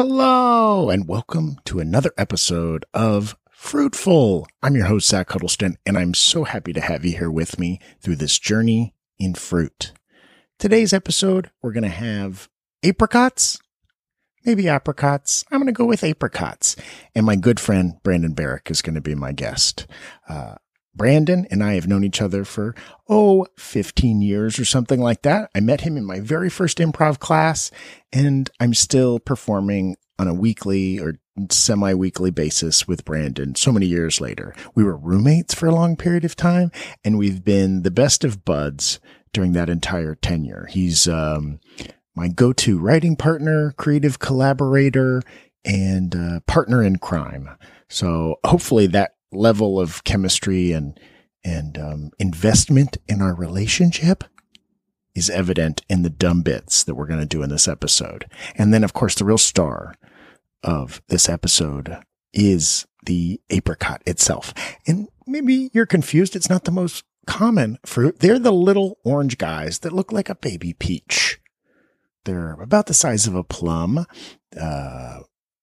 Hello, and welcome to another episode of Fruitful. I'm your host, Zach Huddleston, and I'm so happy to have you here with me through this journey in fruit. Today's episode, we're going to have apricots, maybe apricots. I'm going to go with apricots. And my good friend, Brandon Barrick, is going to be my guest. Uh, Brandon and I have known each other for, oh, 15 years or something like that. I met him in my very first improv class, and I'm still performing on a weekly or semi weekly basis with Brandon so many years later. We were roommates for a long period of time, and we've been the best of buds during that entire tenure. He's um, my go to writing partner, creative collaborator, and uh, partner in crime. So hopefully that level of chemistry and and um, investment in our relationship is evident in the dumb bits that we're going to do in this episode. And then, of course, the real star of this episode is the apricot itself. And maybe you're confused. It's not the most common fruit. They're the little orange guys that look like a baby peach. They're about the size of a plum. Uh,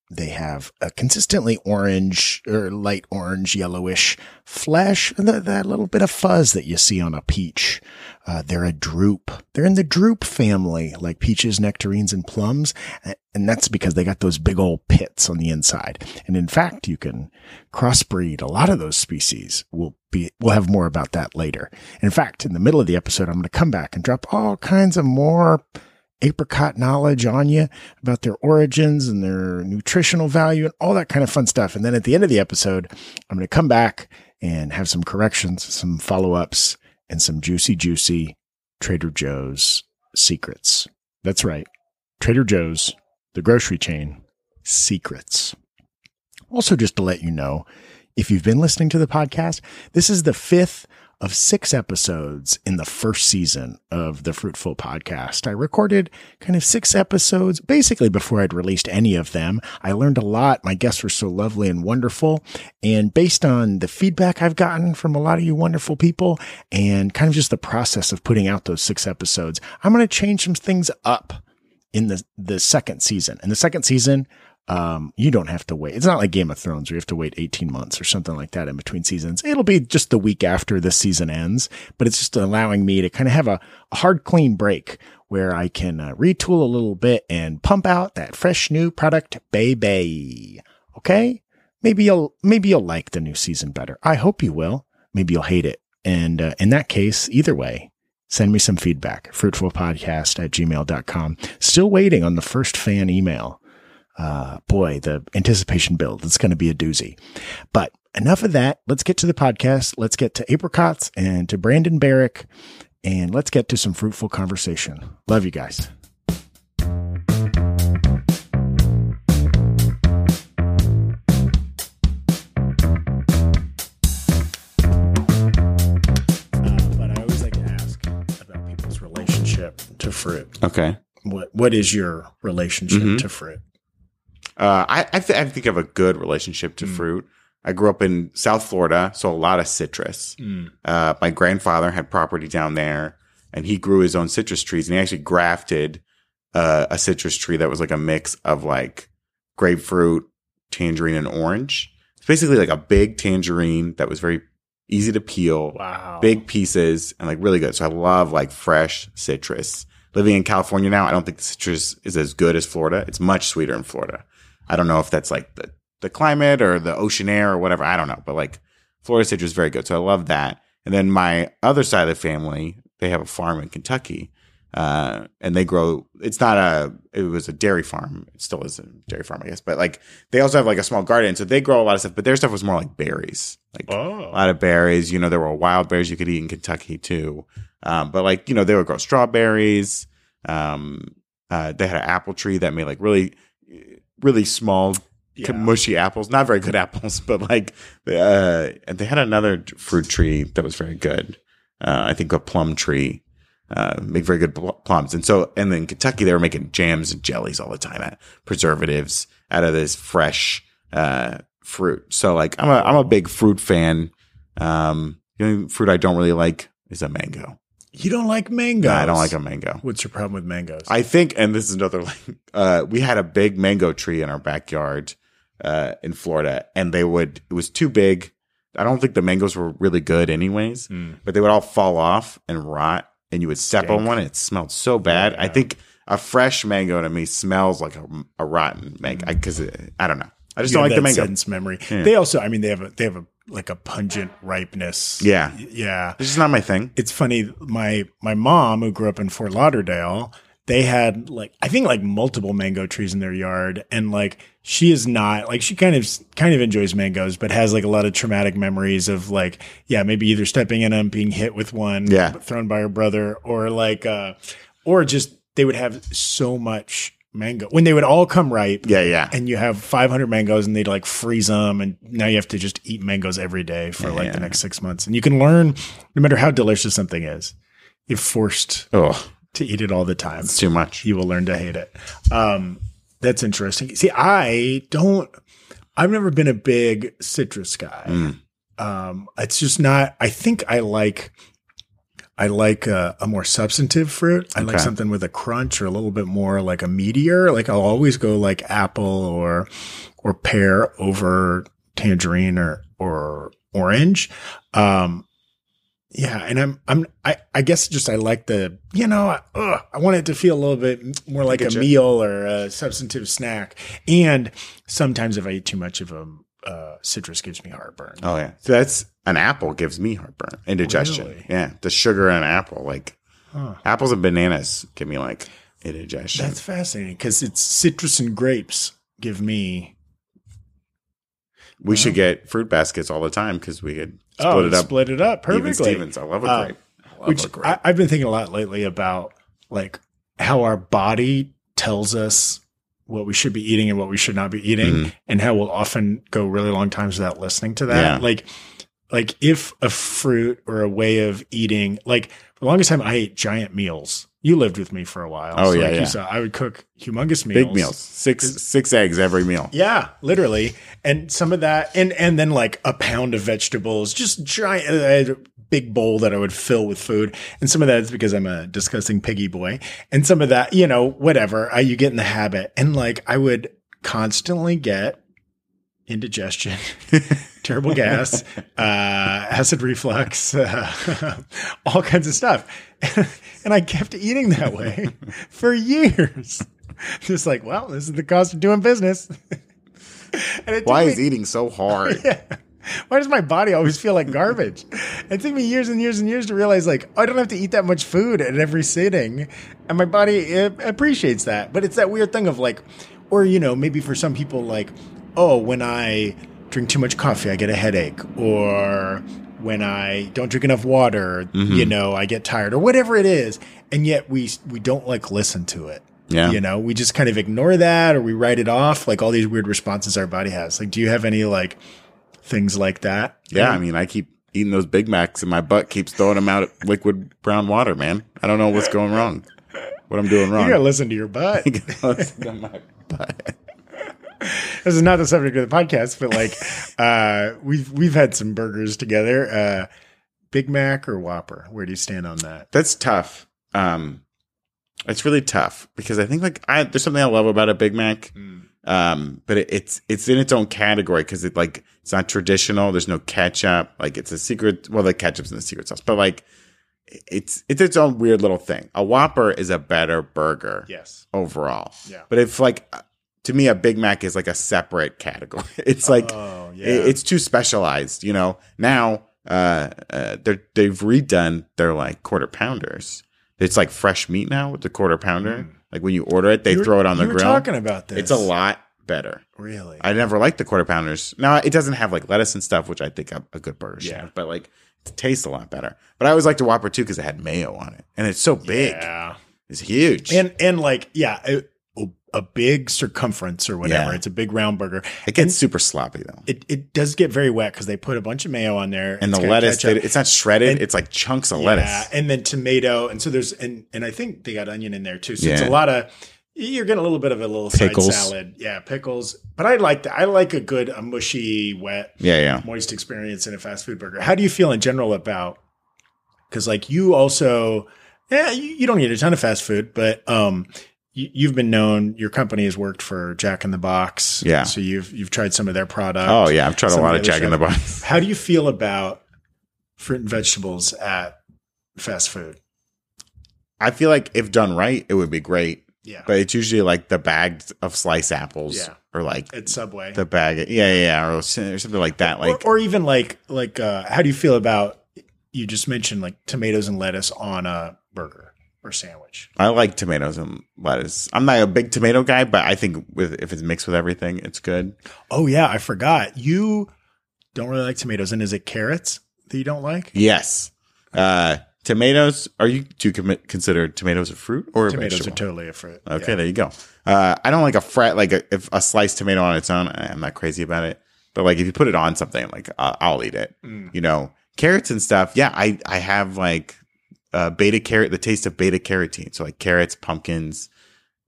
they have a consistently orange or light orange, yellowish flesh, and that, that little bit of fuzz that you see on a peach. Uh, they're a drupe. They're in the drupe family, like peaches, nectarines, and plums. And that's because they got those big old pits on the inside. And in fact, you can crossbreed a lot of those species. We'll be, we'll have more about that later. In fact, in the middle of the episode, I'm going to come back and drop all kinds of more apricot knowledge on you about their origins and their nutritional value and all that kind of fun stuff. And then at the end of the episode, I'm going to come back and have some corrections, some follow ups, and some juicy, juicy Trader Joe's secrets. That's right. Trader Joe's, the grocery chain, secrets. Also, just to let you know, if you've been listening to the podcast, this is the fifth of six episodes in the first season of the Fruitful podcast. I recorded kind of six episodes basically before I'd released any of them. I learned a lot. My guests were so lovely and wonderful. And based on the feedback I've gotten from a lot of you wonderful people and kind of just the process of putting out those six episodes, I'm going to change some things up in the, the second season. In the second season, um, you don't have to wait. It's not like Game of Thrones where you have to wait 18 months or something like that in between seasons. It'll be just the week after this season ends, but it's just allowing me to kind of have a, a hard, clean break where I can uh, retool a little bit and pump out that fresh new product, baby. Okay. Maybe you'll, maybe you'll like the new season better. I hope you will. Maybe you'll hate it. And uh, in that case, either way, send me some feedback. Fruitfulpodcast at gmail.com. Still waiting on the first fan email uh, boy, the anticipation build, it's going to be a doozy. But enough of that. Let's get to the podcast. Let's get to apricots and to Brandon Barrick and let's get to some fruitful conversation. Love you guys. But I always like to ask about people's relationship to fruit. Okay. What what is your relationship mm-hmm. to fruit? Uh, I I, th- I, think I have a good relationship to mm. fruit. I grew up in South Florida, so a lot of citrus. Mm. Uh, my grandfather had property down there, and he grew his own citrus trees, and he actually grafted uh, a citrus tree that was like a mix of like grapefruit, tangerine, and orange. It's basically like a big tangerine that was very easy to peel, wow. big pieces, and like really good. So I love like fresh citrus. Living in California now, I don't think the citrus is as good as Florida. It's much sweeter in Florida. I don't know if that's like the, the climate or the ocean air or whatever. I don't know. But like Florida citrus is very good. So I love that. And then my other side of the family, they have a farm in Kentucky. Uh, and they grow, it's not a, it was a dairy farm. It still is a dairy farm, I guess. But like they also have like a small garden. So they grow a lot of stuff, but their stuff was more like berries. Like oh. a lot of berries. You know, there were wild berries you could eat in Kentucky too. Um, but like, you know, they would grow strawberries. Um, uh, they had an apple tree that made like really really small, yeah. mushy apples. Not very good apples, but like uh, they had another fruit tree that was very good. Uh, I think a plum tree. Uh, make very good plums. And so, and then Kentucky, they were making jams and jellies all the time, at preservatives out of this fresh, uh, fruit. So like, I'm a, I'm a big fruit fan. Um, the only fruit I don't really like is a mango. You don't like mangoes. I don't like a mango. What's your problem with mangoes? I think, and this is another, like, uh, we had a big mango tree in our backyard, uh, in Florida and they would, it was too big. I don't think the mangoes were really good anyways, Mm. but they would all fall off and rot and you would step on one and it smelled so bad. I think a fresh mango to me smells like a, a rotten mango because I don't know. I just don't like the mango. sense memory. Yeah. They also, I mean, they have a, they have a like a pungent ripeness. Yeah. Yeah. This is not my thing. It's funny. My my mom, who grew up in Fort Lauderdale, they had like I think like multiple mango trees in their yard, and like she is not like she kind of kind of enjoys mangoes, but has like a lot of traumatic memories of like yeah maybe either stepping in them, being hit with one, Yeah. thrown by her brother, or like uh or just they would have so much mango when they would all come ripe Yeah, yeah. and you have 500 mangoes and they'd like freeze them and now you have to just eat mangoes every day for like the next six months and you can learn no matter how delicious something is if forced Oh, to eat it all the time it's too much. you will learn to hate it um that's interesting see i don't i've never been a big citrus guy Mm. um it's just not i think i like I like a, a more substantive fruit. I like something with a crunch or a little bit more like a meteor. Like I'll always go like apple or or pear over tangerine or or orange. Um, yeah, and I'm I'm I, I guess just I like the you know I, ugh, I want it to feel a little bit more like a you. meal or a substantive snack. And sometimes if I eat too much of a uh, citrus, gives me heartburn. Oh yeah, so that's an apple gives me heartburn, indigestion. Really? Yeah, the sugar in an apple, like Huh. apples and bananas, give me like indigestion. That's fascinating because it's citrus and grapes give me we should get fruit baskets all the time because we could split oh it up. split it up Even perfectly. Stevens, I love a Uh, grape. I love Which a grape. I, I've been thinking a lot lately about like how our body tells us what we should be eating and what we should not be eating, Mhm. and how we'll often go really long times without listening to that. Yeah. Like, like if a fruit or a way of eating, like for the longest time, I ate giant meals. You lived with me for a while. Oh, yeah, like yeah. You saw, I would cook humongous meals. Big meals, six six eggs every meal. Yeah, literally. And some of that, and and then like a pound of vegetables, just giant, a big bowl that I would fill with food. And some of that is because I'm a disgusting piggy boy. And some of that, you know, whatever, I, you get in the habit. And like I would constantly get indigestion, terrible gas, uh, acid reflux, uh, all kinds of stuff. and I kept eating that way for years. Just like, well, this is the cost of doing business. and it Why took is eating so hard? yeah. Why does my body always feel like garbage? it took me years and years and years to realize, like, I don't have to eat that much food at every sitting, and my body uh, appreciates that. But it's that weird thing of like, or you know, maybe for some people, like, oh, when I drink too much coffee, I get a headache, or when I don't drink enough water, you know, I get tired, or whatever it is, and yet we we don't like listen to it. Yeah. You know, we just kind of ignore that or we write it off, like all these weird responses our body has. Like, do you have any like things like that? Yeah, I mean, I keep eating those Big Macs and my butt keeps throwing them out at liquid brown water, man. I don't know what's going wrong. What I'm doing wrong. You gotta listen to your butt. my butt. this is not the subject of the podcast, but like, uh, we've we've had some burgers together. Uh, Big Mac or Whopper? Where do you stand on that? That's tough. Um, it's really tough because I think like I there's something I love about a Big Mac. Um, but it, it's it's in its own category because it like it's not traditional. There's no ketchup. Like it's a secret. Well, the ketchup's in the secret sauce, but like it's it's its own weird little thing. A Whopper is a better burger Yes. overall. Yeah. But if like to me, a Big Mac is like a separate category. It's like oh yeah. it- it's too specialized. You know, now uh, uh, they're they've redone their like quarter pounders. It's like fresh meat now with the quarter pounder. Like when you order it, they You were- throw it on the grill. talking about this. It's a lot better. Really. I never liked the quarter pounders. Now it doesn't have like lettuce and stuff, which I think a, a good burger should Yeah. have, but like it tastes a lot better. But I always liked the Whopper too because it had mayo on it, and it's so big. Yeah. It's huge. And and like yeah, a, a big circumference or whatever. Yeah. It's a big round burger. it gets super sloppy though. It it does get very wet because they put a bunch of mayo on there and the lettuce. They, it's not shredded. And- it's like chunks of lettuce. Yeah, lettuce. and then tomato, and so there's and and I think they got onion in there too. So it's a lot of you're getting a little bit of a little Pickles. side salad, yeah, pickles. But I like that. I like a good, a mushy, wet, Yeah, yeah. moist experience in a fast food burger. How do you feel in general about? because like you also, yeah, you, you don't eat a ton of fast food, but um, you've been known. Your company has worked for Jack in the Box, Yeah. So you've you've tried some of their product. Oh yeah, I've tried a lot of Jack in the Box. How do you feel about fruit and vegetables at fast food? I feel like if done right, it would be great. Yeah, But it's usually like the bag of sliced apples, Yeah. or like at Subway, the bag, yeah, yeah, yeah, or, or something like that. Like, or, or even like like uh, how do you feel about you just mentioned like tomatoes and lettuce on a burger or sandwich? I like tomatoes and lettuce. I'm not a big tomato guy, but I think with if it's mixed with everything, it's good. Oh yeah, I forgot. You don't really like tomatoes, and is it carrots that you don't like? Yes, uh, tomatoes. Are you do you commit, consider tomatoes a fruit or a Tomatoes vegetable? are totally a fruit. Okay, Yeah. there you go. Uh, I don't like a frat like a, if a sliced tomato on its own. I'm not crazy about it, but like if you put it on something, like uh, I'll eat it. Mm. You know, carrots and stuff. Yeah, I I have like uh, beta carrot, the taste of beta carotene. So like carrots, pumpkins,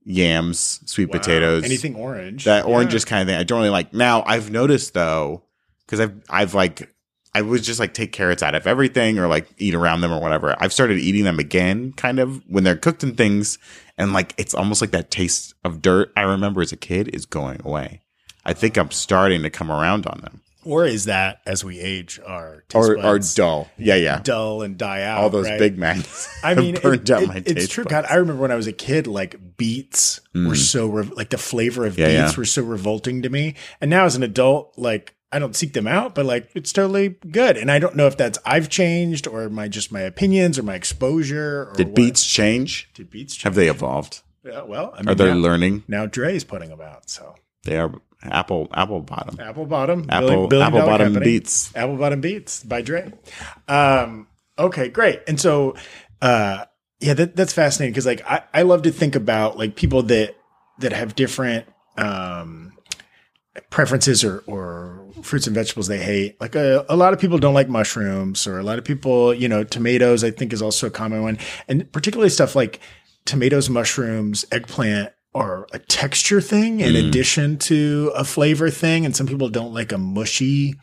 yams, sweet Wow. potatoes, anything orange. that orange is kind of thing. I don't really like. Now I've noticed though, because I've I've like I was just like take carrots out of everything or like eat around them or whatever. I've started eating them again, kind of when they're cooked in things, and like it's almost like that taste of dirt I remember as a kid is going away. I think I'm starting to come around on them, Or is that as we age, our taste or buds dull. Yeah, yeah. dull and die out? All those right? Big Macs. I mean, have burned it- out it- my it's taste true. buds. God, I remember when I was a kid, like beets were so re- like the flavor of Mm. Yeah, beets yeah. were so revolting to me. And now as an adult, like I don't seek them out, but like it's totally good. And I don't know if that's I've changed or my just my opinions or my exposure. Or Did what. beets change? Did beets change? Have they evolved? Yeah, well, I mean, Are they now, learning? now Dre's putting them out. So They are apple apple bottom. apple bottom, Apple billion- apple bottom company. beets. Apple Bottom Beats by Dre. Um, okay, great. And so, uh, yeah, that, that's fascinating because like I, I love to think about like people that that have different um, preferences or or fruits and vegetables they hate. Like a, a lot of people don't like mushrooms, or a lot of people, you know, tomatoes. I think is also a common one, and particularly stuff like tomatoes, mushrooms, eggplant. Are a texture thing in addition to a flavor thing, and some people don't like a mushy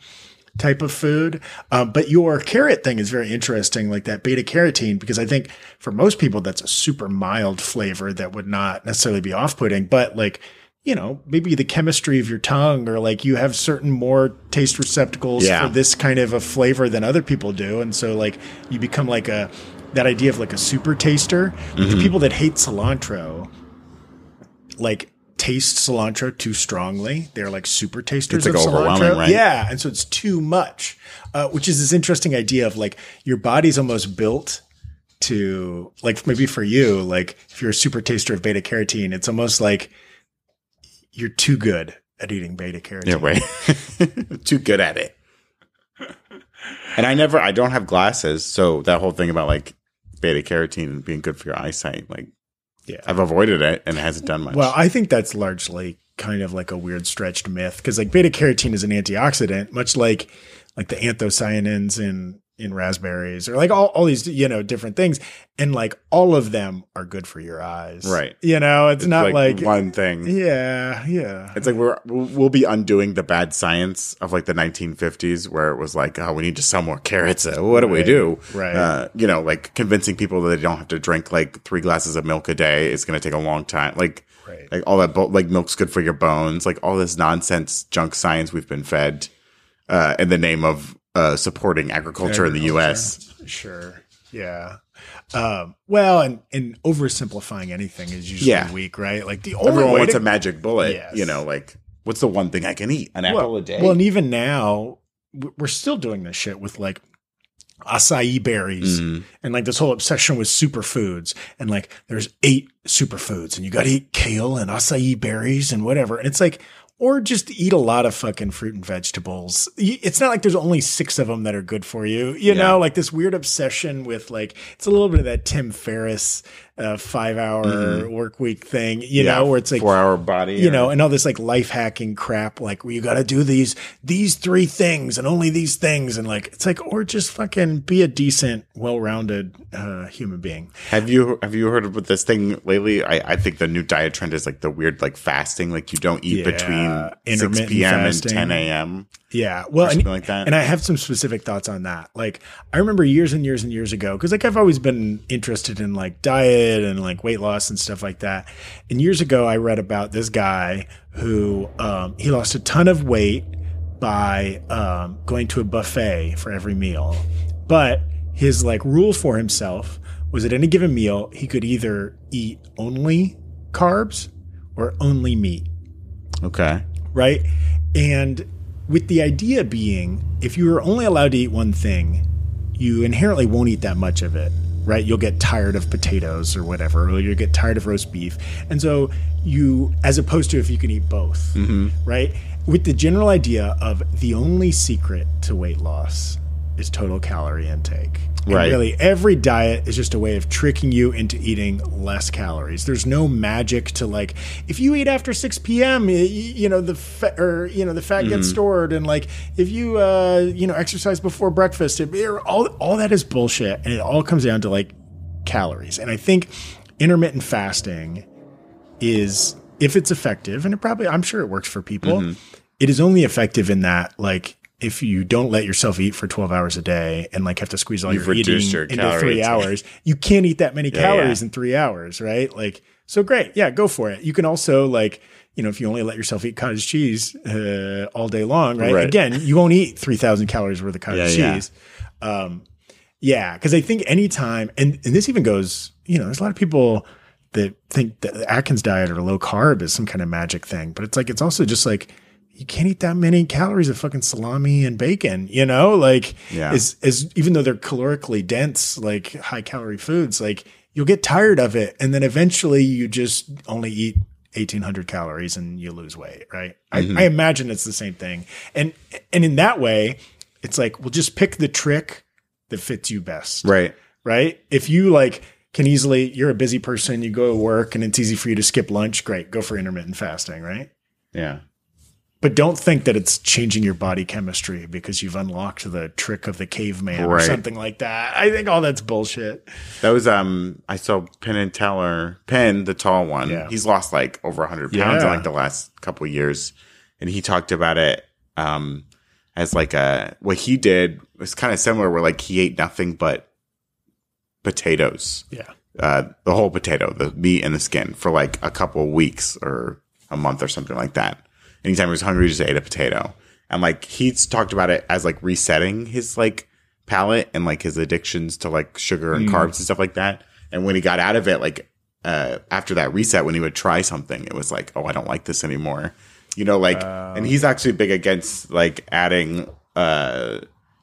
type of food. Um, but your carrot thing is very interesting, like that beta carotene, because I think for most people, that's a super mild flavor that would not necessarily be off putting. But like, you know, maybe the chemistry of your tongue or like you have certain more taste receptacles Yeah. for this kind of a flavor than other people do. And so like you become like a, that idea of like a super taster. Like The people that hate cilantro, like taste cilantro too strongly. They're like super tasters It's, like, of overwhelming, cilantro. right? Yeah, and so it's too much, uh, which is this interesting idea of like your body's almost built to like maybe for you, like if you're a super taster of beta carotene, it's almost like you're too good at eating beta carotene. Yeah, right. Too good at it. And I never, I don't have glasses, so that whole thing about like beta carotene being good for your eyesight, like Yeah. I've avoided it and it hasn't done much. Well, I think that's largely kind of like a weird stretched myth because like beta carotene is an antioxidant, much like like the anthocyanins in in raspberries or like all, all these you know different things, and like all of them are good for your eyes, Right. You know, it's, It's not like, one thing. yeah, yeah. It's like we're we'll be undoing the bad science of like the 1950s, where it was like, oh, we need to sell more carrots. Uh, What do we do? right. Uh, you know, like convincing people that they don't have to drink like three glasses of milk a day is going to take a long time. Like, Right. like all that, bo- like milk's good for your bones. Like all this nonsense junk science we've been fed uh, in the name of uh, supporting agriculture, in the U.S. Sure. Yeah. Um, well, and and oversimplifying anything is usually Yeah. weak, right? Like the only Everyone way wants to a magic bullet. Yes. You know, like what's the one thing I can eat? An apple a day. Well, and even now, we're still doing this shit with like acai berries Mhm. and like this whole obsession with superfoods. And like there's eight superfoods and you got to eat kale and acai berries and whatever. And it's like, or just eat a lot of fucking fruit and vegetables. It's not like there's only six of them that are good for you. You Yeah. know, like this weird obsession with like, it's a little bit of that Tim Ferriss uh, five hour work week thing, you know, where it's like, four hour body. you or- know, and all this like life hacking crap, like where you got to do these these three things and only these things, and like it's like, or just fucking be a decent, well rounded uh, human being. Have you have you heard of this thing lately? I, I think the new diet trend is like the weird like fasting, like you don't eat Yeah, between six p.m. fasting. and ten a.m. Yeah, well, and, something like that. and I have some specific thoughts on that. Like, I remember years and years and years ago, because like I've always been interested in like diet and like weight loss and stuff like that. And years ago, I read about this guy who um, he lost a ton of weight by um, going to a buffet for every meal, but his like rule for himself was at any given meal he could either eat only carbs or only meat Okay. right? And with the idea being, if you are only allowed to eat one thing, you inherently won't eat that much of it, right? You'll get tired of potatoes or whatever, or you'll get tired of roast beef. And so you, as opposed to if you can eat both, mm-hmm. right? With the general idea of the only secret to weight loss is total calorie intake. And Right. really, every diet is just a way of tricking you into eating less calories. There's no magic to like if you eat after 6 p.m. y- y- You know the fat or you know the fat gets stored, and like if you uh, you know exercise before breakfast, it, all all that is bullshit, and it all comes down to like calories. And I think intermittent fasting is if it's effective, and it probably I'm sure it works for people. it is only effective in that like if you don't let yourself eat for 12 hours a day and like have to squeeze all You've your eating your into three hours, you can't eat that many Yeah, calories yeah. in three hours, right? Like, so great. Yeah, go for it. You can also like, you know, if you only let yourself eat cottage cheese uh, all day long, right? Right. Again, you won't eat 3,000 calories worth of cottage Yeah, cheese. Um, yeah, because I think anytime, and, and this even goes, you know, there's a lot of people that think that the Atkins diet or low carb is some kind of magic thing, but it's like, it's also just like, you can't eat that many calories of fucking salami and bacon, you know, like Yeah. as, as even though they're calorically dense, like high calorie foods, like you'll get tired of it. And then eventually you just only eat 1800 calories and you lose weight. Right. I, mm-hmm. I imagine it's the same thing. And, and in that way, it's like, well, just pick the trick that fits you best Right. right? If you like can easily, you're a busy person, you go to work and it's easy for you to skip lunch, great, go for intermittent fasting, right? Yeah. But don't think that it's changing your body chemistry because you've unlocked the trick of the caveman or something like that. I think all that's bullshit. That was um I saw Penn and Teller Penn, the tall one. Yeah. He's lost like over hundred pounds in like the last couple of years. And he talked about it um as like a what he did was kind of similar where like he ate nothing but potatoes. Yeah. Uh the whole potato, the meat and the skin for like a couple of weeks or a month or something like that. Anytime he was hungry, he just ate a potato. And like he's talked about it as like resetting his like palate and like his addictions to like sugar and carbs and stuff like that. And when he got out of it, like uh, after that reset, when he would try something, it was like, oh, I don't like this anymore. You know, like, and he's actually big against like adding, uh,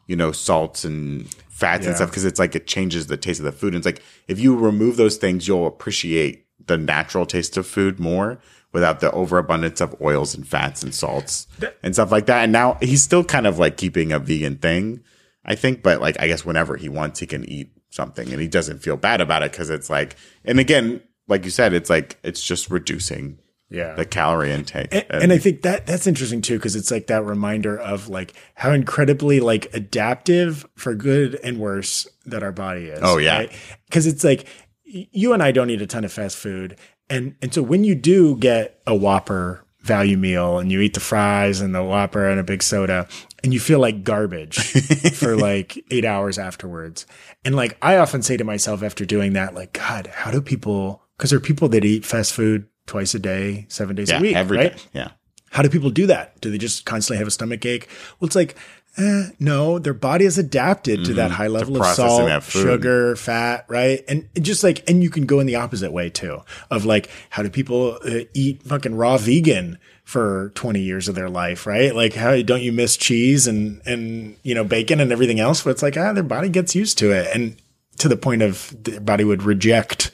you know, salts and fats Yeah. and stuff because it's like it changes the taste of the food. And it's like if you remove those things, you'll appreciate the natural taste of food more without the overabundance of oils and fats and salts and stuff like that. And now he's still kind of like keeping a vegan thing, I think, but like I guess whenever he wants, he can eat something and he doesn't feel bad about it because it's like, and again, like you said, it's like it's just reducing Yeah. the calorie intake. and, and I think that that's interesting too because it's like that reminder of like how incredibly like adaptive for good and worse that our body is. Oh, yeah. because it's like you and I don't eat a ton of fast food, and and so when you do get a Whopper value meal and you eat the fries and the Whopper and a big soda, and you feel like garbage for like eight hours afterwards, and like I often say to myself after doing that, like God, how do people? Because there are people that eat fast food twice a day, seven days yeah, a week, every day. right? Yeah. How do people do that? Do they just constantly have a stomach ache? Well, it's like, eh, no, their body is adapted to that high level of Mm-hmm. salt, sugar, fat, right? And just like, and you can go in the opposite way too of like, how do people uh, eat fucking raw vegan for 20 years of their life, right? Like, how don't you miss cheese and, and, you know, bacon and everything else? But it's like, ah, their body gets used to it. And to the point of their body would reject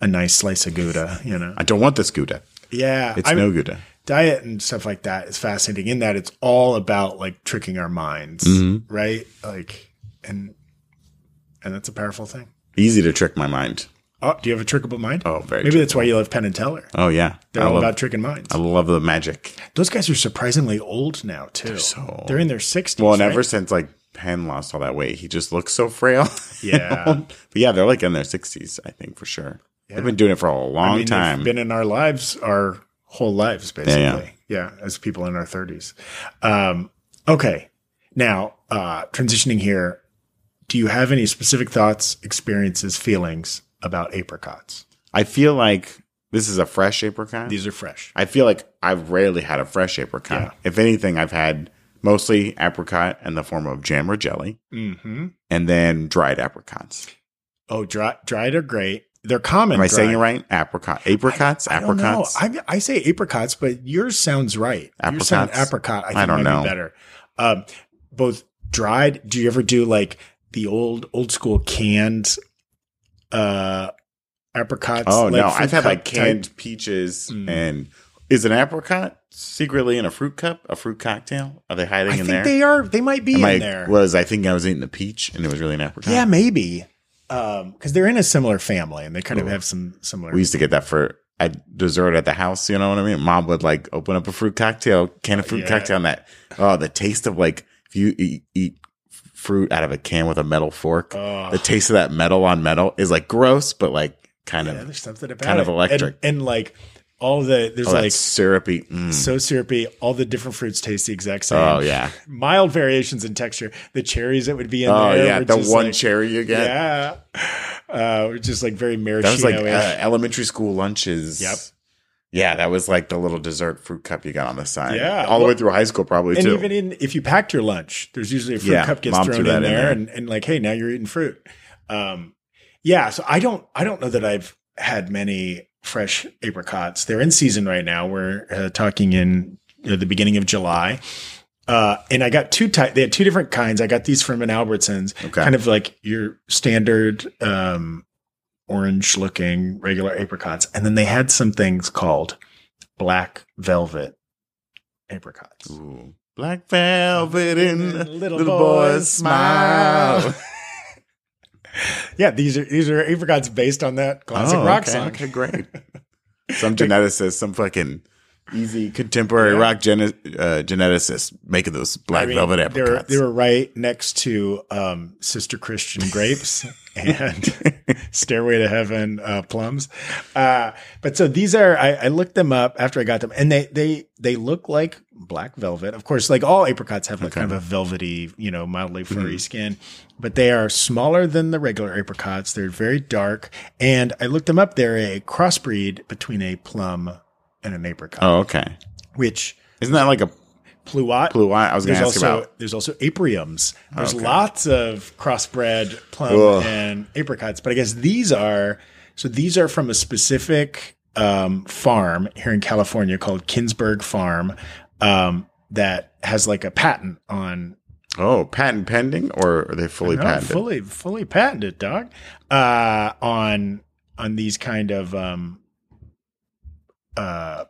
a nice slice of Gouda, you know? I don't want this Gouda. Yeah. It's I- no Gouda. Diet and stuff like that is fascinating in that it's all about like tricking our minds, Mm-hmm. right? Like, and and that's a powerful thing. Easy to trick my mind. Oh, do you have a trickable mind? Oh, very. Maybe that's why you love Penn and Teller. Oh yeah, They're I all love, about tricking minds. I love the magic. Those guys are surprisingly old now too. They're, so- in their sixties. Well, and ever since like Penn lost all that weight, he just looks so frail. Yeah. but yeah, they're like in their sixties, I think for sure. They've been doing it for a long I mean, time. They've been in our lives, our whole lives, basically. Yeah, Yeah, as people in our thirties. Um, okay, now uh, transitioning here. Do you have any specific thoughts, experiences, feelings about apricots? I feel like this is a fresh apricot. These are fresh. I feel like I've rarely had a fresh apricot. Yeah. If anything, I've had mostly apricot in the form of jam or jelly, Mm-hmm. and then dried apricots. Oh, dry, dried are great. They're common. Am I saying it right? Apricot, apricots, I don't know. apricots. I, I say apricots, but yours sounds right. Yours sound Apricots? apricot. I, think I don't know. Be better. Um, both dried. Do you ever do like the old old school canned uh apricots? oh like no, I've had like canned type? peaches Mm. and is an apricot secretly in a fruit cup, a fruit cocktail? Are they hiding I in think there? they are. They might be Am in I- there. Was I thinking I was eating the peach and it was really an apricot? yeah, maybe. Um, because they're in a similar family and they kind of have some similar. We used to get that for at dessert at the house. You know what I mean? Mom would like open up a fruit cocktail, can of fruit Yeah. cocktail, and that oh, the taste of like if you eat, eat fruit out of a can with a metal fork, Oh. the taste of that metal on metal is like gross, but like kind yeah, of there's something about kind of electric. and, and like all the there's oh, like syrupy. mm. so syrupy. All the different fruits taste the exact same. oh yeah, mild variations in texture. The cherries that would be in oh there. yeah, the one like- cherry you get. Yeah, uh, just like very maraschino. That was like uh, elementary school lunches. Yep. Yeah, that was like the little dessert fruit cup you got on the side. Yeah. all the way through high school, probably and too. even in if you packed your lunch, there's usually a fruit Yeah, cup gets thrown in there, in there. and and like, hey, now you're eating fruit. Um, yeah. So I don't I don't know that I've had many fresh apricots. They're in season right now. We're uh, talking in you know, the beginning of July. Uh, and I got two. They had two different kinds. I got these from an Albertsons, Okay. kind of like your standard um, orange looking regular apricots, and then they had some things called black velvet apricots. Ooh. Black velvet in Little little, boy's boy's smile. Yeah, these are these are apricots based on that classic Oh, rock okay, song. Okay, great. Some geneticist, some fucking easy contemporary Yeah. rock uh, geneticist making those black I mean, velvet they were, apricots. they were right next to um, Sister Christian grapes and Stairway to Heaven uh, plums. Uh, but so these are I, I looked them up after I got them, and they they they look like black velvet. Of course, like all apricots have like Okay. Mm-hmm. kind of a velvety, you know, mildly furry skin, but they are smaller than the regular apricots. They're very dark, and I looked them up. They're a crossbreed between a plum and an apricot, oh, okay. which Isn't that like a pluot pluot? I was going to ask also about. there's also apriums. There's Okay. lots of crossbred plum Ugh. and apricots, but I guess these are so these are from a specific um, farm here in California called Kingsburg Farm um, that has like a patent on Oh, patent pending, or are they fully no, patented? fully fully patented, dog. Uh, on on these kind of um, uh,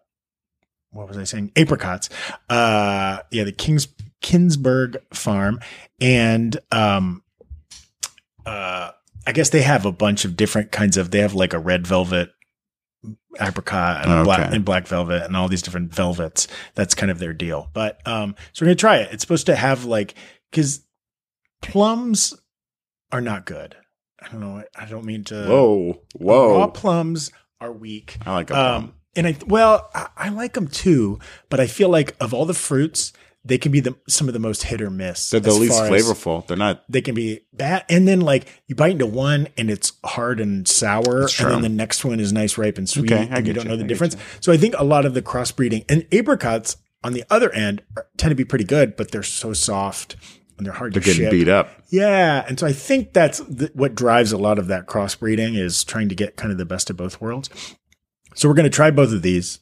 what was I saying? Apricots. Uh, yeah, the Kings Kingsburg farm, and um, uh, I guess they have a bunch of different kinds of. They have like a red velvet apricot and Okay. black and black velvet and all these different velvets. That's kind of their deal. But um, so we're gonna try it. It's supposed to have like because plums are not good. I don't know. I don't mean to. Whoa, whoa. Raw plums are weak. I like a plum. Um, and I well, I, I like them too, but I feel like of all the fruits, they can be the some of the most hit or miss. They're the least flavorful. They're not. They can be bad, and then like you bite into one and it's hard and sour, and then the next one is nice, ripe, and sweet, Okay, I and you don't you, know the I difference. So I think a lot of the crossbreeding and apricots on the other end are, tend to be pretty good, but they're so soft and they're hard They're to getting ship. beat up. Yeah, and so I think that's th- what drives a lot of that crossbreeding is trying to get kind of the best of both worlds. So we're going to try both of these.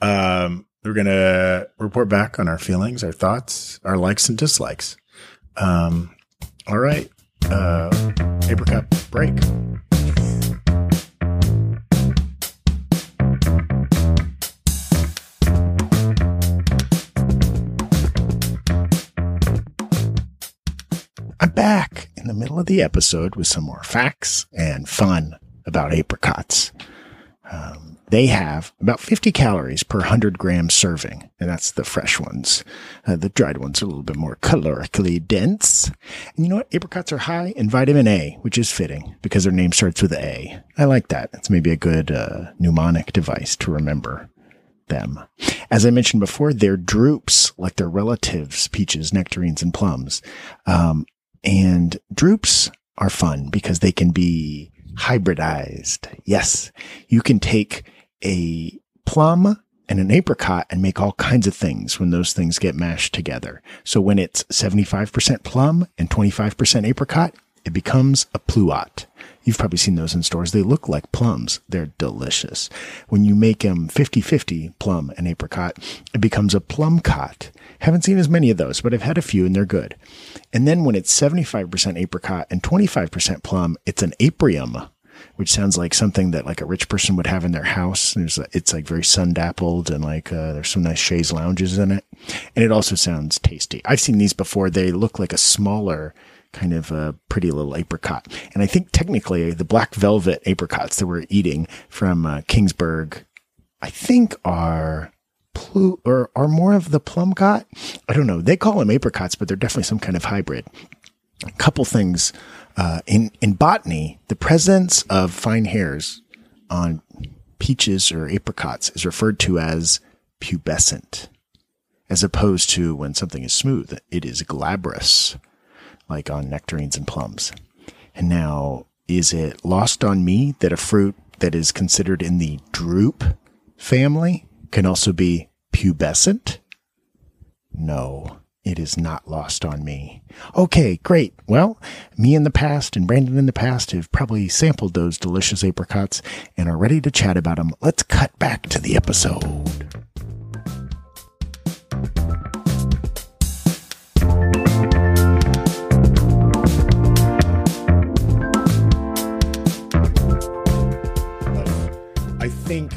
Um, we're going to report back on our feelings, our thoughts, our likes and dislikes. Um, all right, uh, apricot break. I'm back in the middle of the episode with some more facts and fun. about apricots. Um, they have about 50 calories per 100 gram serving, and that's the fresh ones. Uh, the dried ones are a little bit more calorically dense. And you know what? Apricots are high in vitamin A, which is fitting because their name starts with A. I like that. It's maybe a good uh, mnemonic device to remember them. As I mentioned before, they're drupes like their relatives, peaches, nectarines, and plums. Um, and drupes are fun because they can be hybridized. Yes, you can take a plum and an apricot and make all kinds of things when those things get mashed together. So when it's 75% plum and 25% apricot, it becomes a pluot. You've probably seen those in stores. They look like plums. They're delicious. When you make them 50-50 plum and apricot, it becomes a plum cot. Haven't seen as many of those, but I've had a few and they're good. And then when it's 75% apricot and 25% plum, it's an aprium, which sounds like something that like a rich person would have in their house. There's, it's like very sun dappled and like, uh, there's some nice chaise lounges in it. And it also sounds tasty. I've seen these before. They look like a smaller kind of a pretty little apricot. And I think technically the black velvet apricots that we're eating from uh, Kingsburg, I think are plu or are more of the plum cot. I don't know. They call them apricots, but they're definitely some kind of hybrid. A couple things uh, in in botany, the presence of fine hairs on peaches or apricots is referred to as pubescent, as opposed to when something is smooth, it is glabrous like on nectarines and plums. And now, is it lost on me that a fruit that is considered in the drupe family can also be pubescent? No, it is not lost on me. Okay, great. Well, me in the past and Brandon in the past have probably sampled those delicious apricots and are ready to chat about them. Let's cut back to the episode. Think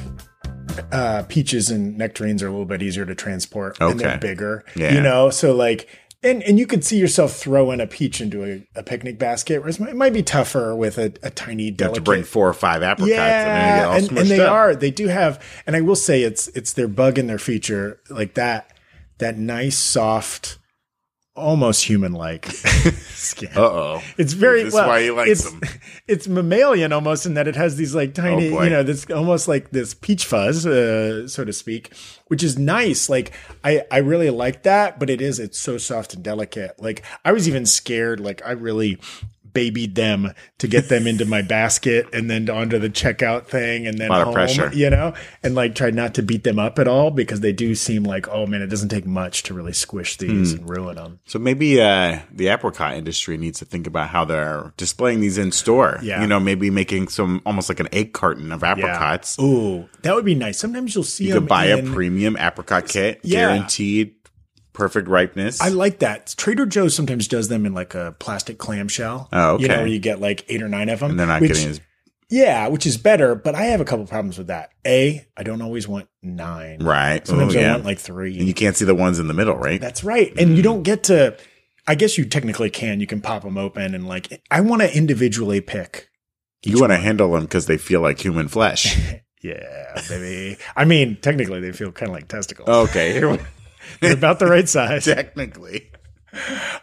uh, peaches and nectarines are a little bit easier to transport and they're bigger. Yeah. You know, so like, and, and you could see yourself throwing a peach into a, a picnic basket, whereas it might be tougher with a, a tiny You have to bring four or five apricots and yeah, all and, and they up. are. They do have, and I will say it's it's their bug in their feature, like that that nice soft, almost human like skin. Uh-oh. It's very This is well. why he likes it's, them. It's mammalian almost in that it has these like tiny, Oh, you know, this almost like this peach fuzz, uh, so to speak, which is nice. Like I, I really like that, but it is, it's so soft and delicate. Like I was even scared. Like I really babied them to get them into my basket and then onto the checkout thing and then Lot of home, pressure. you know, and like tried not to beat them up at all because they do seem like, oh man, it doesn't take much to really squish these Hmm. and ruin them. So maybe uh, the apricot industry needs to think about how they're displaying these in store. Yeah. You know, maybe making some almost like an egg carton of apricots. Ooh, that would be nice. Sometimes you'll see You could buy in, a premium apricot kit, Yeah. guaranteed perfect ripeness. I like that. Trader Joe's sometimes does them in like a plastic clamshell. Oh, okay. You know, where you get like eight or nine of them. and they're not which, getting as Yeah, which is better, but I have a couple problems with that. A, I don't always want nine. right. Sometimes Oh, I want like three. and you can't see the ones in the middle, right? That's right. And you mm. don't get to, I guess you technically can. You can pop them open and like, I want to individually pick. you want to handle them because they feel like human flesh. Yeah, baby. I mean, technically they feel kind of like testicles. okay. They're about the right size. Technically.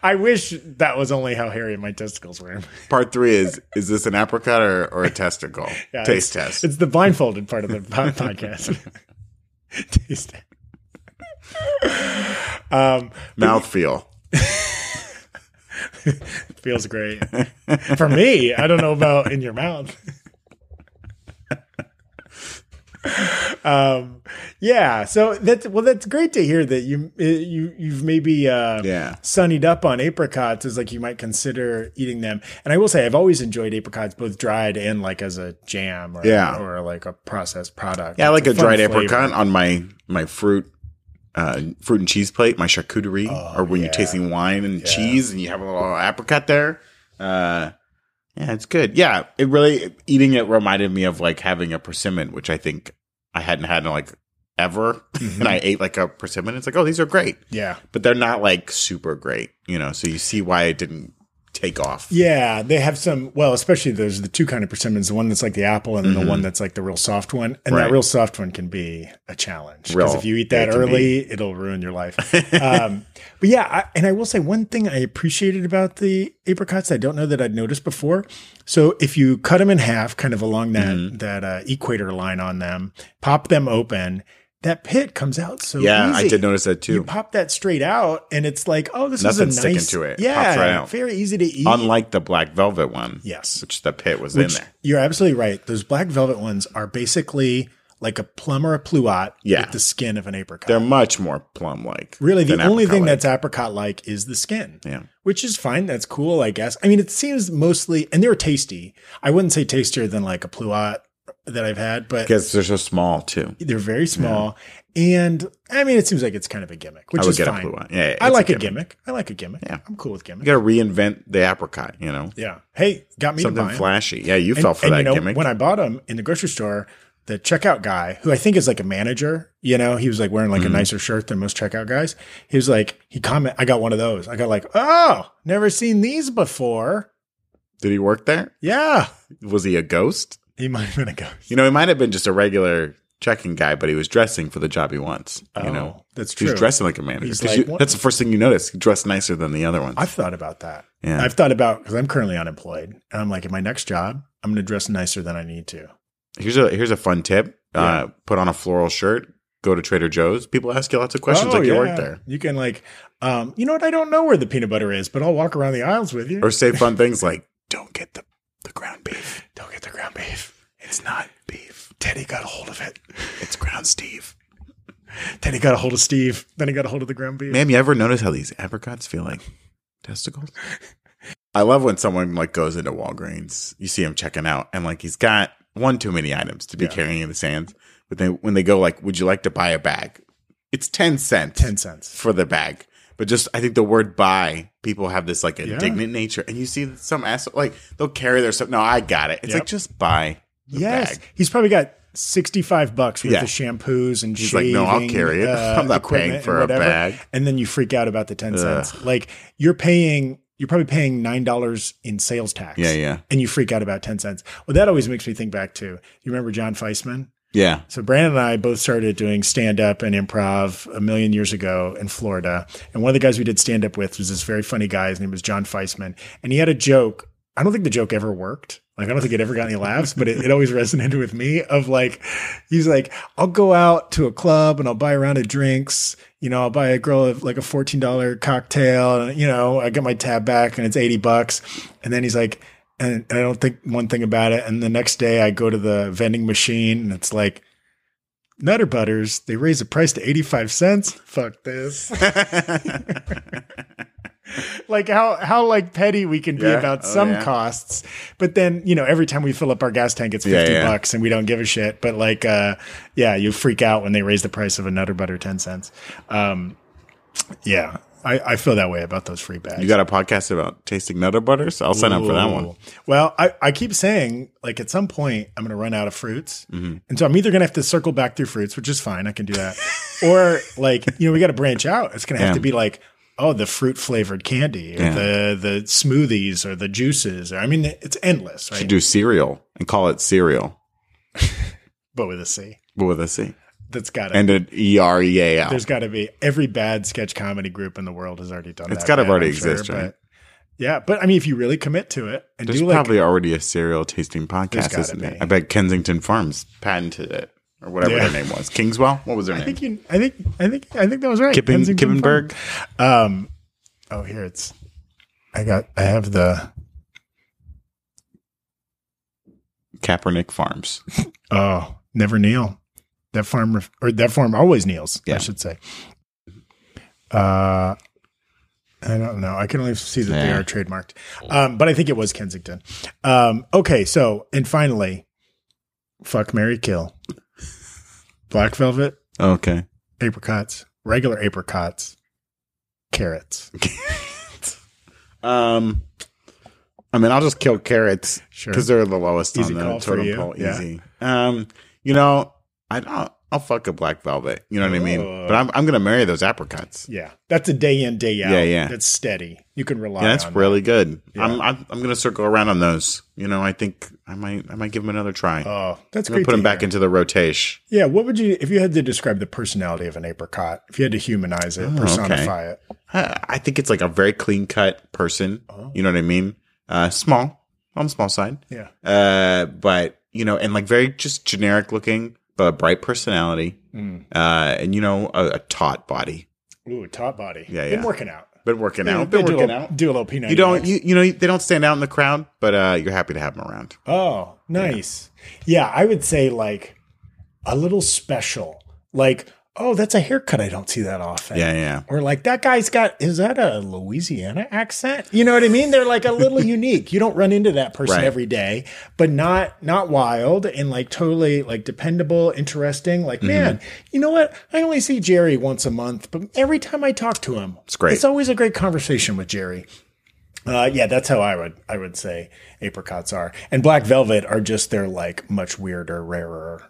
I wish that was only how hairy my testicles were. Part three is is this an apricot or, or a testicle? Yeah, Taste it's- test. It's the blindfolded part of the podcast. Taste test. Um, Mouth feel. feels great for me. I don't know about in your mouth. um, yeah. So that's well, that's great to hear that you uh, you you've maybe uh, Yeah. sunnied up on apricots as like you might consider eating them. And I will say I've always enjoyed apricots both dried and like as a jam or Yeah. or like a processed product. Yeah, I like It's a dried flavor. apricot on my my fruit uh, fruit and cheese plate, my charcuterie, or when yeah. you're tasting wine and cheese and you have a little apricot there. Uh, yeah, it's good. Yeah, it really eating it reminded me of like having a persimmon, which I think I hadn't had in like ever, and I mm-hmm. ate like a persimmon. It's like, oh, these are great, Yeah. but they're not like super great, you know. So you see why it didn't take off. Yeah, they have some. Well, especially there's the two kind of persimmons. The one that's like the apple, and then the one that's like the real soft one. And Mm-hmm. Right. that real soft one can be a challenge because if you eat that it early, it'll ruin your life. um, but yeah, I, and I will say one thing I appreciated about the apricots I don't know that I'd noticed before. So if you cut them in half, kind of along that Mm-hmm. that uh, equator line on them, pop them open. That pit comes out so easy. Yeah, I did notice that too You pop that straight out, and it's like, oh, this Nothing's is a sticking nice. to it. Yeah, right very easy to eat. Unlike the black velvet one. Yes. Which the pit was Which in there. you're absolutely right. Those black velvet ones are basically like a plum or a pluot Yeah. with the skin of an apricot. They're much more plum like. really the only thing that's apricot like is the skin. Yeah. Which is fine. That's cool, I guess. I mean, it seems mostly, and they're tasty. I wouldn't say tastier than like a pluot that I've had, but Because they're so small too. they're very small. And I mean, it seems like it's kind of a gimmick, which is fine. a. Yeah, yeah, I like a gimmick. gimmick. I like a gimmick. Yeah. I'm cool with gimmick. You got to reinvent the apricot. You know, Yeah. Hey, got me to something flashy. Yeah, you fell for and that you know, gimmick. When I bought them in the grocery store, the checkout guy, who I think is like a manager, you know, he was like wearing like Mm-hmm. a nicer shirt than most checkout guys. He was like, he comment, I got one of those. I got like, oh, never seen these before. Did he work there? Yeah. Was he a ghost? He might have been a ghost. You know, he might have been just a regular checking guy, but he was dressing for the job he wants. You know, Oh, that's he true. was dressing like a manager. Like, you- that's the first thing you notice. He dressed nicer than the other ones. I've thought about that. yeah. I've thought about because I'm currently unemployed, and I'm like, in my next job, I'm going to dress nicer than I need to. here's a here's a fun tip. Yeah. Uh, put on a floral shirt. Go to Trader Joe's. People ask you lots of questions Oh, like you yeah. work there, You can like, um, you know what? I don't know where the peanut butter is, but I'll walk around the aisles with you. or say fun things like, "Don't get the the ground beef. don't get the ground beef. It's not beef. Teddy got a hold of it. It's ground Steve." Then he got a hold of Steve. Then he got a hold of the ground beef. Ma'am, you ever notice how these apricots feel like testicles? I love when someone like goes into Walgreens. You see him checking out, and like he's got one too many items to be Yeah. carrying in his hands. But then when they go like, "Would you like to buy a bag?" It's ten cents. 10 cents. for the bag. But just, I think the word buy, people have this like Yeah. indignant nature. And you see some asshole, like, they'll carry their stuff. No, I got it. It's Yep. like, just buy the Yes. bag. He's probably got 65 bucks worth Yeah. of shampoos and He's like, shaving. no, I'll carry it. uh, I'm not paying for a bag. And then you freak out about the 10 Ugh. cents. Like you're paying, you're probably paying $9 in sales tax. Yeah, yeah. And you freak out about 10 cents. Well, that always makes me think back to, you remember John Feisman? Yeah. So Brandon and I both started doing stand up and improv a million years ago in Florida. And one of the guys we did stand up with was this very funny guy. His name was John Feisman. And he had a joke. I don't think the joke ever worked. Like, I don't think it ever got any laughs, but it, it always resonated with me of like, he's like, I'll go out to a club and I'll buy a round of drinks. You know, I'll buy a girl of like a $14 cocktail and, you know, I get my tab back and it's 80 bucks. And then he's like, and, I don't think one thing about it. And the next day I go to the vending machine and it's like, Nutter Butters, they raise the price to 85 cents. Fuck this. like how how like petty we can be Yeah. about Oh, some yeah. costs. But then, you know, every time we fill up our gas tank it's 50 Yeah, yeah. bucks and we don't give a shit. But like uh yeah, you freak out when they raise the price of a Nutter Butter 10 cents. Um yeah. I, I feel that way about those free bags. You got a podcast about tasting nutter butters? I'll sign up for that one. Well, I, I keep saying, like, at some point, I'm going to run out of fruits. Mm-hmm. And so I'm either going to have to circle back through fruits, which is fine. I can do that. or, like, you know, we got to branch out. It's going to have to be like, oh, the fruit flavored candy or Yeah. the, the smoothies or the juices. Or, I mean, it's endless, right? Should do cereal and call it cereal, but with a C. but with a C That's got to, and an E R E A L. there's got to be every bad sketch comedy group in the world has already done It's gotta already I'm sure, exist, right? But yeah. But I mean, if you really commit to it and There's do like, probably already a cereal tasting podcast, isn't be. I bet Kensington Farms patented it or whatever Yeah. their name was. Kingswell? What was their I name? think you. I think. I think. I think that was right. Kippen, Kippenberg? Um. Oh, here it's. I got. I have the. Kaepernick Farms. Oh, never kneel. That farm ref- or that farm always kneels. Yeah. I should say. Uh, I don't know. I can only see that they are trademarked. Um, but I think it was Kensington. Um. Okay. So and finally, fuck Mary Kill. Black velvet, Okay. apricots, regular apricots, carrots. Um, I mean, I'll just kill carrots Sure. because they're the lowest Easy on the totem pole. Yeah. Easy. Um, you know, I don't. I'll fuck a black velvet. You know what I mean? Oh. But I'm I'm gonna marry those apricots. Yeah, that's a day in day out. Yeah, yeah. That's steady. You can rely. Yeah, that's really good. Yeah. I'm, I'm I'm gonna circle around on those. You know, I think I might I might give them another try. Oh, that's I'm great. put to them back into the rotation. Yeah, what would you if you had to describe the personality of an apricot? If you had to humanize it, Oh, personify it. I, I think it's like a very clean cut person. Oh. You know what I mean? Uh, small on the small side. Yeah. Uh, but you know, and like very just generic looking, a bright personality. Mm. Uh, and you know, a, a taut body. Ooh, top body. Yeah, Been working out. Been working Yeah, out. Been working little- out. Do a little peanut. You don't, you, you know, they don't stand out in the crowd, but uh, you're happy to have them around. Oh, nice. Yeah. I would say like a little special. Like, oh, that's a haircut I don't see that often. Yeah, yeah. Or like that guy's got is that a Louisiana accent? You know what I mean? They're like a little unique. You don't run into that person Right. every day, but not not wild and like totally like dependable, interesting. Like, Mm-hmm. man, you know what? I only see Jerry once a month, but every time I talk to him, it's great. It's always a great conversation with Jerry. Uh, yeah, that's how I would I would say apricots are, and black velvet are just they're like much weirder, rarer,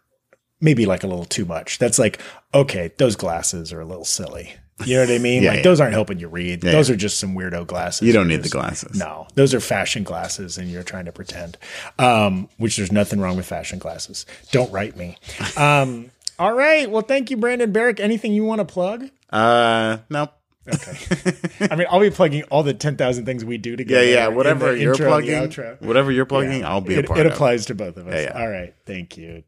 maybe like a little too much. That's like okay, those glasses are a little silly. You know what I mean? Yeah, like yeah. those aren't helping you read. those are just some weirdo glasses. You don't need the glasses. No, those are fashion glasses, and you're trying to pretend. Um, which there's nothing wrong with fashion glasses. Don't write me. Um, all right. Well, thank you, Brandon Barrick. Anything you want to plug? Uh, no. Okay. I mean, I'll be plugging all the 10,000 things we do together. yeah. in Whatever you're intro and the plugging, whatever you're plugging, Yeah. I'll be it, a part It applies to both of us. Yeah, yeah. All right. Thank you.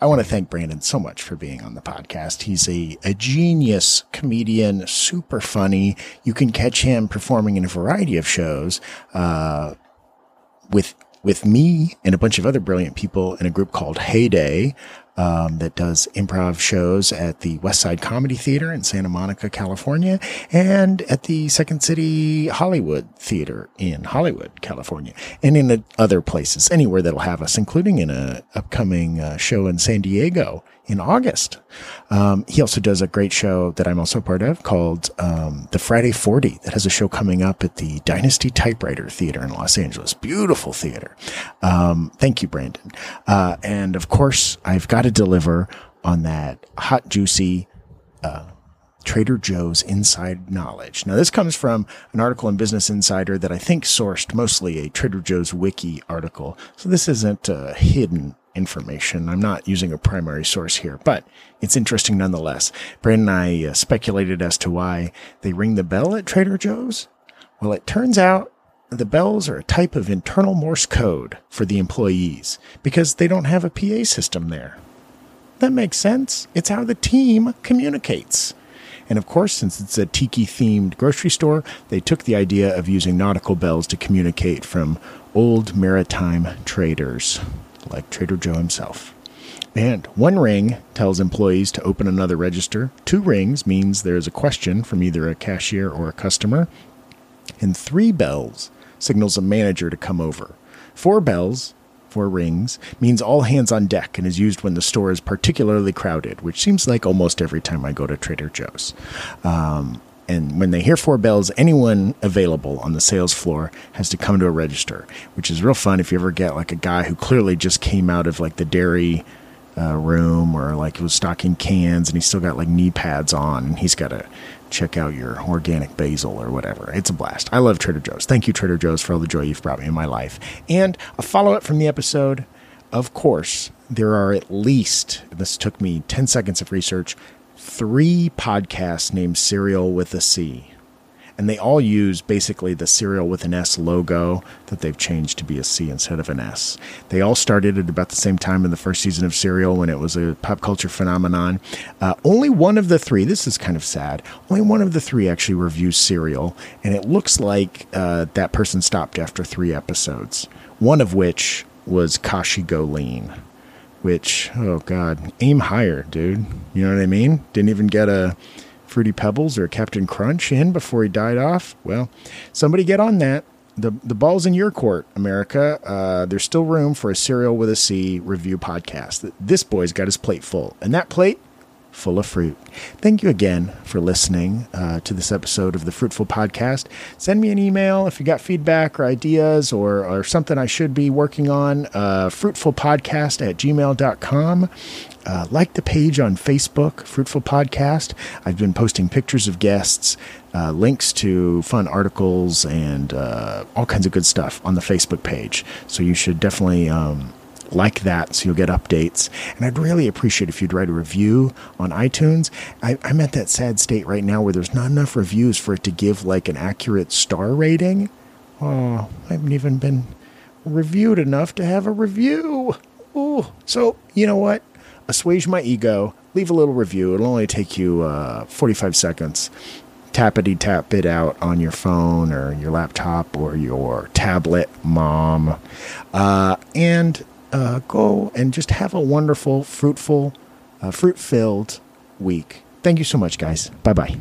I want to thank Brandon so much for being on the podcast. He's a, a genius comedian, super funny. You can catch him performing in a variety of shows uh, with with me and a bunch of other brilliant people in a group called Heyday um, that does improv shows at the West Side Comedy Theater in Santa Monica, California, and at the Second City Hollywood Theater in Hollywood, California, and in other places, anywhere that'll have us, including in a upcoming uh, show in San Diego in August. Um, he also does a great show that I'm also part of called um, the Friday 40 that has a show coming up at the Dynasty Typewriter Theater in Los Angeles. Beautiful theater. Um, thank you, Brandon. Uh, and of course, I've got to deliver on that hot, juicy Trader Joe's Inside Knowledge. Now, this comes from an article in Business Insider that I think sourced mostly a Trader Joe's wiki article. So this isn't uh, hidden information. I'm not using a primary source here, but it's interesting nonetheless. Brandon and I uh, speculated as to why they ring the bell at Trader Joe's. Well, it turns out the bells are a type of internal Morse code for the employees because they don't have a PA system there. That makes sense. It's how the team communicates. And of course, since it's a tiki themed grocery store, they took the idea of using nautical bells to communicate from old maritime traders like Trader Joe himself. And one ring tells employees to open another register. Two rings means there's a question from either a cashier or a customer. And three bells signals a manager to come over. Four bells, four rings, means all hands on deck and is used when the store is particularly crowded, which seems like almost every time I go to Trader Joe's. Um, and when they hear four bells, anyone available on the sales floor has to come to a register, which is real fun if you ever get like a guy who clearly just came out of like the dairy uh, room or like he was stocking cans and he's still got like knee pads on and he's got to check out your organic basil or whatever. It's a blast. I love Trader Joe's. Thank you, Trader Joe's, for all the joy you've brought me in my life. And a follow up from the episode of course, there are at least, this took me 10 seconds of research, three podcasts named Serial with a C. And they all use basically the Serial with an S logo that they've changed to be a C instead of an S. They all started at about the same time in the first season of Serial when it was a pop culture phenomenon. Uh, only one of the three, this is kind of sad, only one of the three actually reviews Serial. And it looks like uh, that person stopped after three episodes, one of which was Kashi Go Lean which oh god aim higher dude. You know what i mean? Didn't even get a fruity pebbles or captain crunch in before he died off. Well somebody get on that. The, the ball's in your court america. Uh, there's still room for a cereal with a c review podcast. This boy's got his plate full. And that plate full of fruit. Thank you again for listening uh, to this episode of the Fruitful Podcast. Send me an email if you got feedback or ideas or, or something I should be working on. Uh, fruitfulpodcast at gmail.com. Uh, like the page on Facebook, Fruitful Podcast. I've been posting pictures of guests, uh, links to fun articles, and uh, all kinds of good stuff on the Facebook page. So you should definitely um, like that so you'll get updates. And I'd really appreciate if you'd write a review on iTunes. I, I'm at that sad state right now where there's not enough reviews for it to give like an accurate star rating. Oh, I haven't even been reviewed enough to have a review. Ooh. So, you know what? Assuage my ego. Leave a little review. It'll only take you uh, 45 seconds. Tappity tap it out on your phone or your laptop or your tablet, mom. Uh, and uh, go and just have a wonderful, fruitful, uh, fruit filled week. Thank you so much, guys. Bye bye.